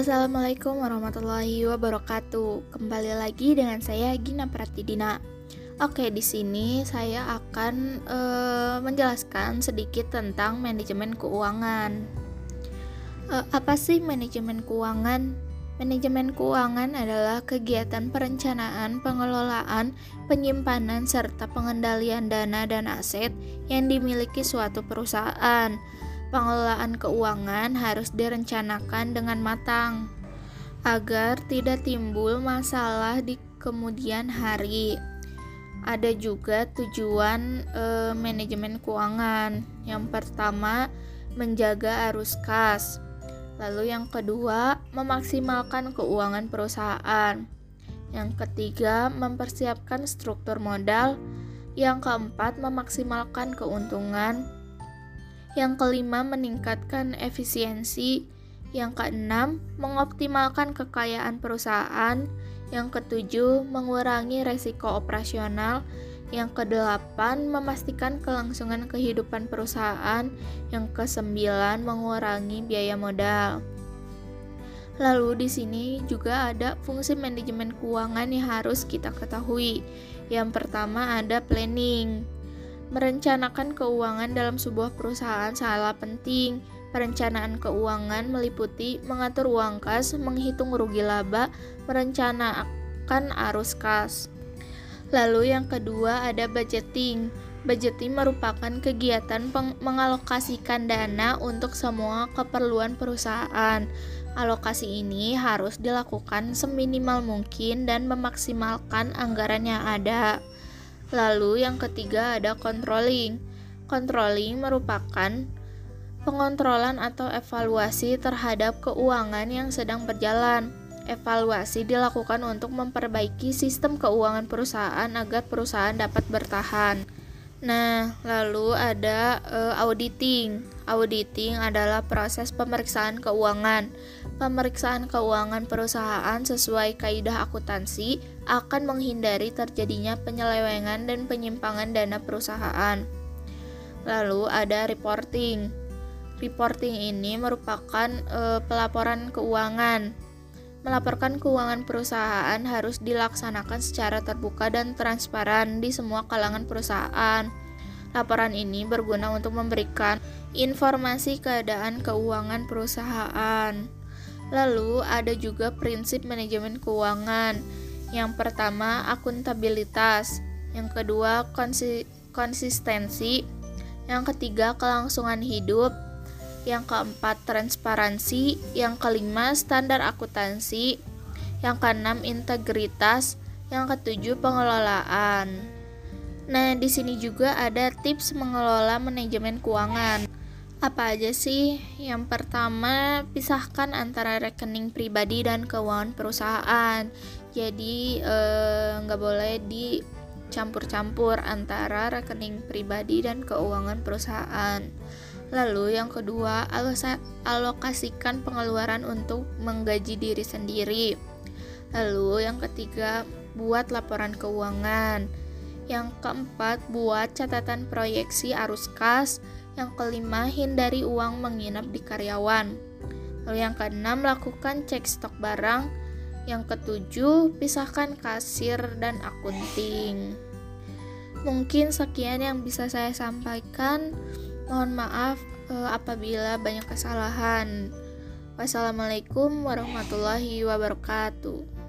Assalamualaikum warahmatullahi wabarakatuh. Kembali lagi dengan saya Gina Pratidina. Oke, di sini saya akan e, menjelaskan sedikit tentang manajemen keuangan. E, apa sih manajemen keuangan? Manajemen keuangan adalah kegiatan perencanaan, pengelolaan, penyimpanan, serta pengendalian dana dan aset yang dimiliki suatu perusahaan pengelolaan keuangan harus direncanakan dengan matang agar tidak timbul masalah di kemudian hari. Ada juga tujuan e, manajemen keuangan. Yang pertama, menjaga arus kas. Lalu yang kedua, memaksimalkan keuangan perusahaan. Yang ketiga, mempersiapkan struktur modal. Yang keempat, memaksimalkan keuntungan yang kelima, meningkatkan efisiensi. Yang keenam, mengoptimalkan kekayaan perusahaan. Yang ketujuh, mengurangi resiko operasional. Yang kedelapan, memastikan kelangsungan kehidupan perusahaan. Yang kesembilan, mengurangi biaya modal. Lalu di sini juga ada fungsi manajemen keuangan yang harus kita ketahui. Yang pertama ada planning. Merencanakan keuangan dalam sebuah perusahaan sangatlah penting. Perencanaan keuangan meliputi mengatur uang kas, menghitung rugi laba, merencanakan arus kas. Lalu yang kedua ada budgeting. Budgeting merupakan kegiatan mengalokasikan dana untuk semua keperluan perusahaan. Alokasi ini harus dilakukan seminimal mungkin dan memaksimalkan anggaran yang ada. Lalu yang ketiga ada controlling. Controlling merupakan pengontrolan atau evaluasi terhadap keuangan yang sedang berjalan. Evaluasi dilakukan untuk memperbaiki sistem keuangan perusahaan agar perusahaan dapat bertahan. Nah, lalu ada uh, auditing. Auditing adalah proses pemeriksaan keuangan. Pemeriksaan keuangan perusahaan sesuai kaidah akuntansi akan menghindari terjadinya penyelewengan dan penyimpangan dana perusahaan. Lalu ada reporting. Reporting ini merupakan uh, pelaporan keuangan Melaporkan keuangan perusahaan harus dilaksanakan secara terbuka dan transparan di semua kalangan perusahaan. Laporan ini berguna untuk memberikan informasi keadaan keuangan perusahaan. Lalu, ada juga prinsip manajemen keuangan. Yang pertama, akuntabilitas. Yang kedua, konsistensi. Yang ketiga, kelangsungan hidup yang keempat transparansi, yang kelima standar akuntansi, yang keenam integritas, yang ketujuh pengelolaan. Nah, di sini juga ada tips mengelola manajemen keuangan. Apa aja sih? Yang pertama, pisahkan antara rekening pribadi dan keuangan perusahaan. Jadi, eh, nggak eh, boleh dicampur-campur antara rekening pribadi dan keuangan perusahaan. Lalu yang kedua, alokasikan pengeluaran untuk menggaji diri sendiri. Lalu yang ketiga, buat laporan keuangan. Yang keempat, buat catatan proyeksi arus kas. Yang kelima, hindari uang menginap di karyawan. Lalu yang keenam, lakukan cek stok barang. Yang ketujuh, pisahkan kasir dan akunting. Mungkin sekian yang bisa saya sampaikan. Mohon maaf uh, apabila banyak kesalahan. Wassalamualaikum warahmatullahi wabarakatuh.